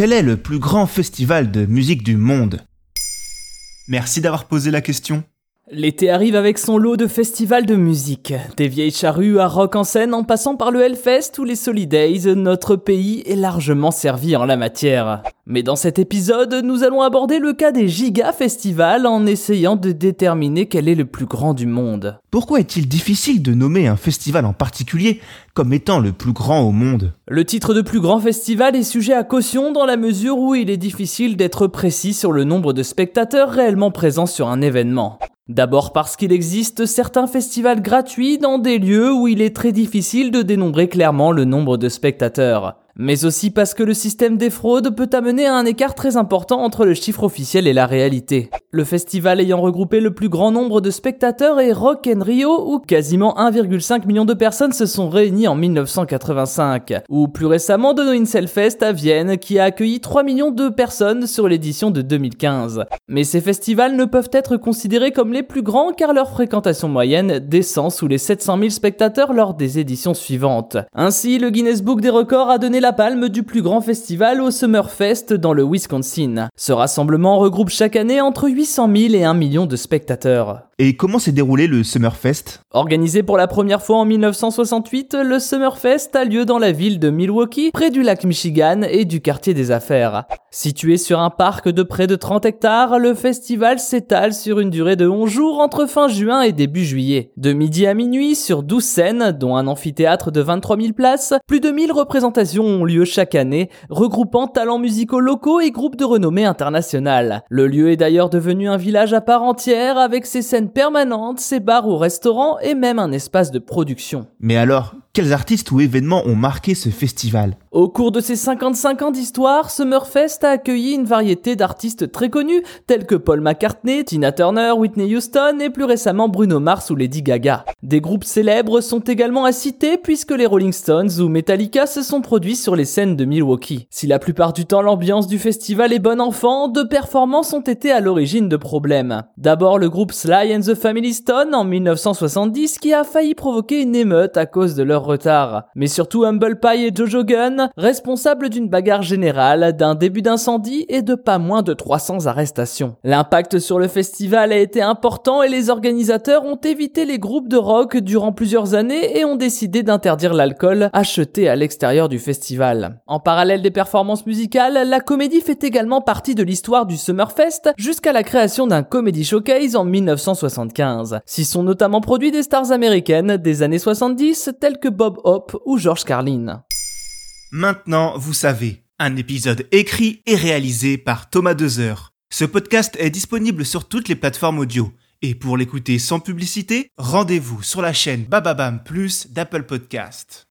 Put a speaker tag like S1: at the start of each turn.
S1: quel est le plus grand festival de musique du monde? Merci d'avoir posé la question.
S2: L'été arrive avec son lot de festivals de musique. Des vieilles charrues à rock en scène en passant par le Hellfest ou les Solidays, notre pays est largement servi en la matière. Mais dans cet épisode, nous allons aborder le cas des Giga Festivals en essayant de déterminer quel est le plus grand du monde.
S1: Pourquoi est-il difficile de nommer un festival en particulier comme étant le plus grand au monde?
S2: Le titre de plus grand festival est sujet à caution dans la mesure où il est difficile d'être précis sur le nombre de spectateurs réellement présents sur un événement. D'abord parce qu'il existe certains festivals gratuits dans des lieux où il est très difficile de dénombrer clairement le nombre de spectateurs mais aussi parce que le système des fraudes peut amener à un écart très important entre le chiffre officiel et la réalité. Le festival ayant regroupé le plus grand nombre de spectateurs est Rock Rio où quasiment 1,5 million de personnes se sont réunies en 1985, ou plus récemment de No Fest à Vienne qui a accueilli 3 millions de personnes sur l'édition de 2015. Mais ces festivals ne peuvent être considérés comme les plus grands car leur fréquentation moyenne descend sous les 700 000 spectateurs lors des éditions suivantes. Ainsi, le Guinness Book des records a donné la palme du plus grand festival au Summerfest dans le Wisconsin. Ce rassemblement regroupe chaque année entre 800 000 et 1 million de spectateurs.
S1: Et comment s'est déroulé le Summerfest
S2: Organisé pour la première fois en 1968, le Summerfest a lieu dans la ville de Milwaukee, près du lac Michigan et du quartier des affaires. Situé sur un parc de près de 30 hectares, le festival s'étale sur une durée de 11 jours entre fin juin et début juillet. De midi à minuit, sur 12 scènes, dont un amphithéâtre de 23 000 places, plus de 1000 représentations ont lieu chaque année, regroupant talents musicaux locaux et groupes de renommée internationale. Le lieu est d'ailleurs devenu un village à part entière avec ses scènes permanente, ses bars ou restaurants et même un espace de production.
S1: Mais alors, quels artistes ou événements ont marqué ce festival?
S2: Au cours de ses 55 ans d'histoire, Summerfest a accueilli une variété d'artistes très connus tels que Paul McCartney, Tina Turner, Whitney Houston et plus récemment Bruno Mars ou Lady Gaga. Des groupes célèbres sont également à citer puisque les Rolling Stones ou Metallica se sont produits sur les scènes de Milwaukee. Si la plupart du temps l'ambiance du festival est bon enfant, deux performances ont été à l'origine de problèmes. D'abord le groupe Sly and the Family Stone en 1970 qui a failli provoquer une émeute à cause de leur retard. Mais surtout Humble Pie et Jojo Gunn, responsables d'une bagarre générale, d'un début d'incendie et de pas moins de 300 arrestations. L'impact sur le festival a été important et les organisateurs ont évité les groupes de rock durant plusieurs années et ont décidé d'interdire l'alcool acheté à l'extérieur du festival. En parallèle des performances musicales, la comédie fait également partie de l'histoire du Summerfest jusqu'à la création d'un comedy showcase en 1975. S'y sont notamment produits des stars américaines des années 70 telles que Bob Hope ou George Carlin.
S1: Maintenant, vous savez, un épisode écrit et réalisé par Thomas Dezer. Ce podcast est disponible sur toutes les plateformes audio. Et pour l'écouter sans publicité, rendez-vous sur la chaîne Bababam Plus d'Apple Podcast.